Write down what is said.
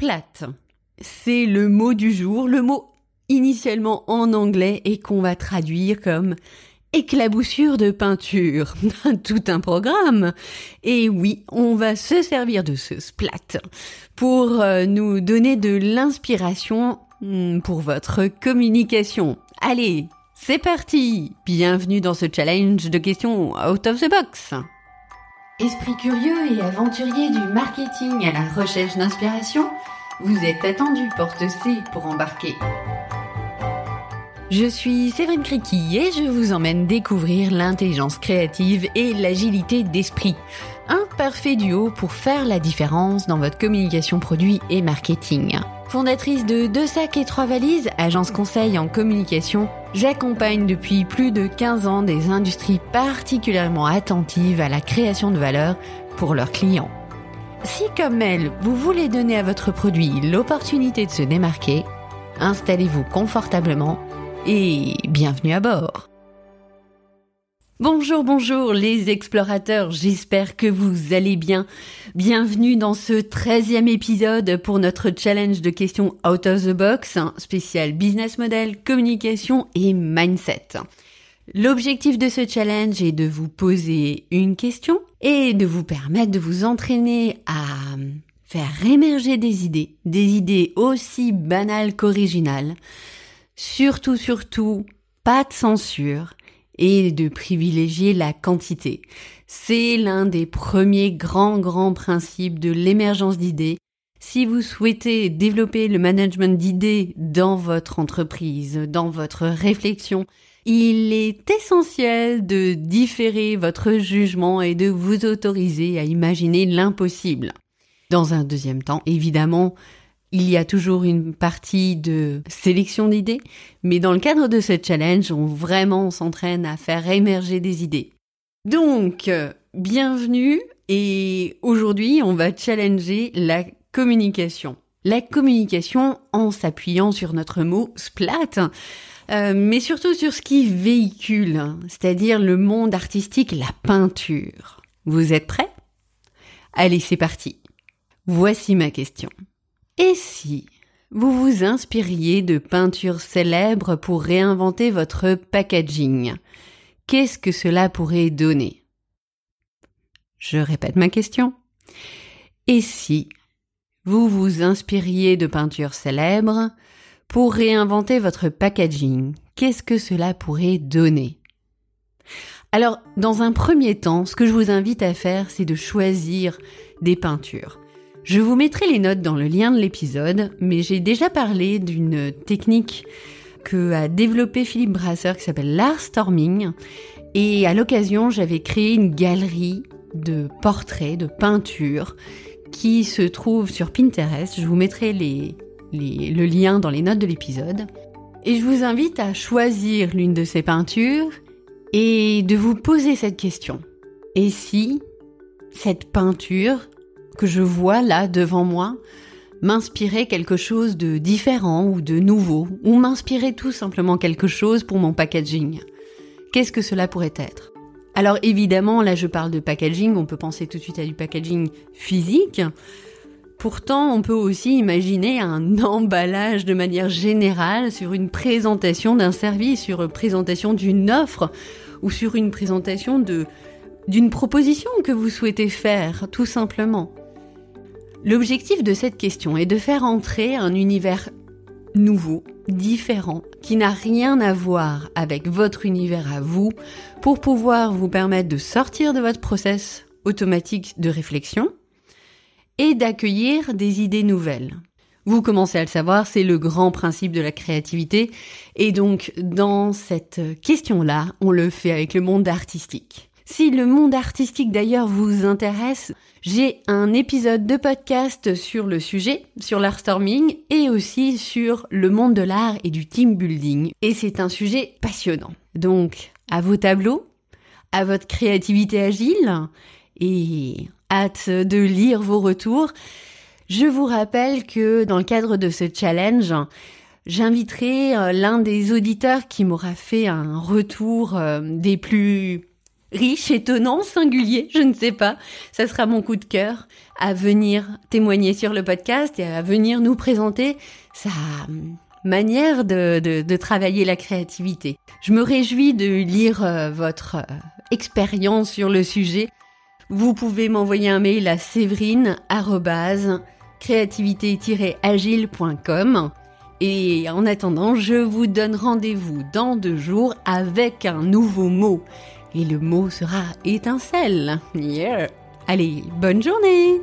Splat. C'est le mot du jour, le mot initialement en anglais et qu'on va traduire comme éclaboussure de peinture. Tout un programme. Et oui, on va se servir de ce splat pour euh, nous donner de l'inspiration hmm, pour votre communication. Allez, c'est parti Bienvenue dans ce challenge de questions out of the box. Esprit curieux et aventurier du marketing à la recherche d'inspiration, vous êtes attendu porte C pour embarquer. Je suis Séverine Criqui et je vous emmène découvrir l'intelligence créative et l'agilité d'esprit. Un parfait duo pour faire la différence dans votre communication produit et marketing. Fondatrice de Deux sacs et trois valises, agence conseil en communication, j'accompagne depuis plus de 15 ans des industries particulièrement attentives à la création de valeur pour leurs clients. Si comme elle, vous voulez donner à votre produit l'opportunité de se démarquer, installez-vous confortablement et bienvenue à bord. Bonjour, bonjour les explorateurs, j'espère que vous allez bien. Bienvenue dans ce treizième épisode pour notre challenge de questions out of the box, spécial business model, communication et mindset. L'objectif de ce challenge est de vous poser une question et de vous permettre de vous entraîner à faire émerger des idées, des idées aussi banales qu'originales, Surtout, surtout, pas de censure et de privilégier la quantité. C'est l'un des premiers grands, grands principes de l'émergence d'idées. Si vous souhaitez développer le management d'idées dans votre entreprise, dans votre réflexion, il est essentiel de différer votre jugement et de vous autoriser à imaginer l'impossible. Dans un deuxième temps, évidemment, il y a toujours une partie de sélection d'idées, mais dans le cadre de ce challenge, on vraiment s'entraîne à faire émerger des idées. Donc, bienvenue et aujourd'hui, on va challenger la communication. La communication en s'appuyant sur notre mot splat, euh, mais surtout sur ce qui véhicule, c'est-à-dire le monde artistique, la peinture. Vous êtes prêts? Allez, c'est parti. Voici ma question. Et si vous vous inspiriez de peintures célèbres pour réinventer votre packaging Qu'est-ce que cela pourrait donner? Je répète ma question. Et si vous vous inspiriez de peintures célèbres pour réinventer votre packaging Qu'est-ce que cela pourrait donner? Alors, dans un premier temps, ce que je vous invite à faire, c'est de choisir des peintures. Je vous mettrai les notes dans le lien de l'épisode, mais j'ai déjà parlé d'une technique que a développé Philippe Brasseur qui s'appelle l'art storming. Et à l'occasion, j'avais créé une galerie de portraits, de peintures qui se trouve sur Pinterest. Je vous mettrai le lien dans les notes de l'épisode. Et je vous invite à choisir l'une de ces peintures et de vous poser cette question. Et si cette peinture que je vois là devant moi m'inspirer quelque chose de différent ou de nouveau, ou m'inspirer tout simplement quelque chose pour mon packaging. Qu'est-ce que cela pourrait être? Alors évidemment, là je parle de packaging, on peut penser tout de suite à du packaging physique. Pourtant, on peut aussi imaginer un emballage de manière générale sur une présentation d'un service, sur une présentation d'une offre ou sur une présentation d'une proposition que vous souhaitez faire, tout simplement. L'objectif de cette question est de faire entrer un univers nouveau, différent, qui n'a rien à voir avec votre univers à vous, pour pouvoir vous permettre de sortir de votre process automatique de réflexion et d'accueillir des idées nouvelles. Vous commencez à le savoir, c'est le grand principe de la créativité, et donc dans cette question-là, on le fait avec le monde artistique. Si le monde artistique d'ailleurs vous intéresse, j'ai un épisode de podcast sur le sujet, sur l'art storming et aussi sur le monde de l'art et du team building. Et c'est un sujet passionnant. Donc, à vos tableaux, à votre créativité agile et hâte de lire vos retours. Je vous rappelle que dans le cadre de ce challenge, j'inviterai euh, l'un des auditeurs qui m'aura fait un retour euh, des plus riche, étonnant, singulier, je ne sais pas. Ça sera mon coup de cœur à venir témoigner sur le podcast et à venir nous présenter sa manière de, travailler la créativité. Je me réjouis de lire euh, votre euh, expérience sur le sujet. Vous pouvez m'envoyer un mail à séverine agilecom et en attendant, je vous donne rendez-vous dans deux jours avec un nouveau mot. Et le mot sera étincelle. Yeah. Allez, bonne journée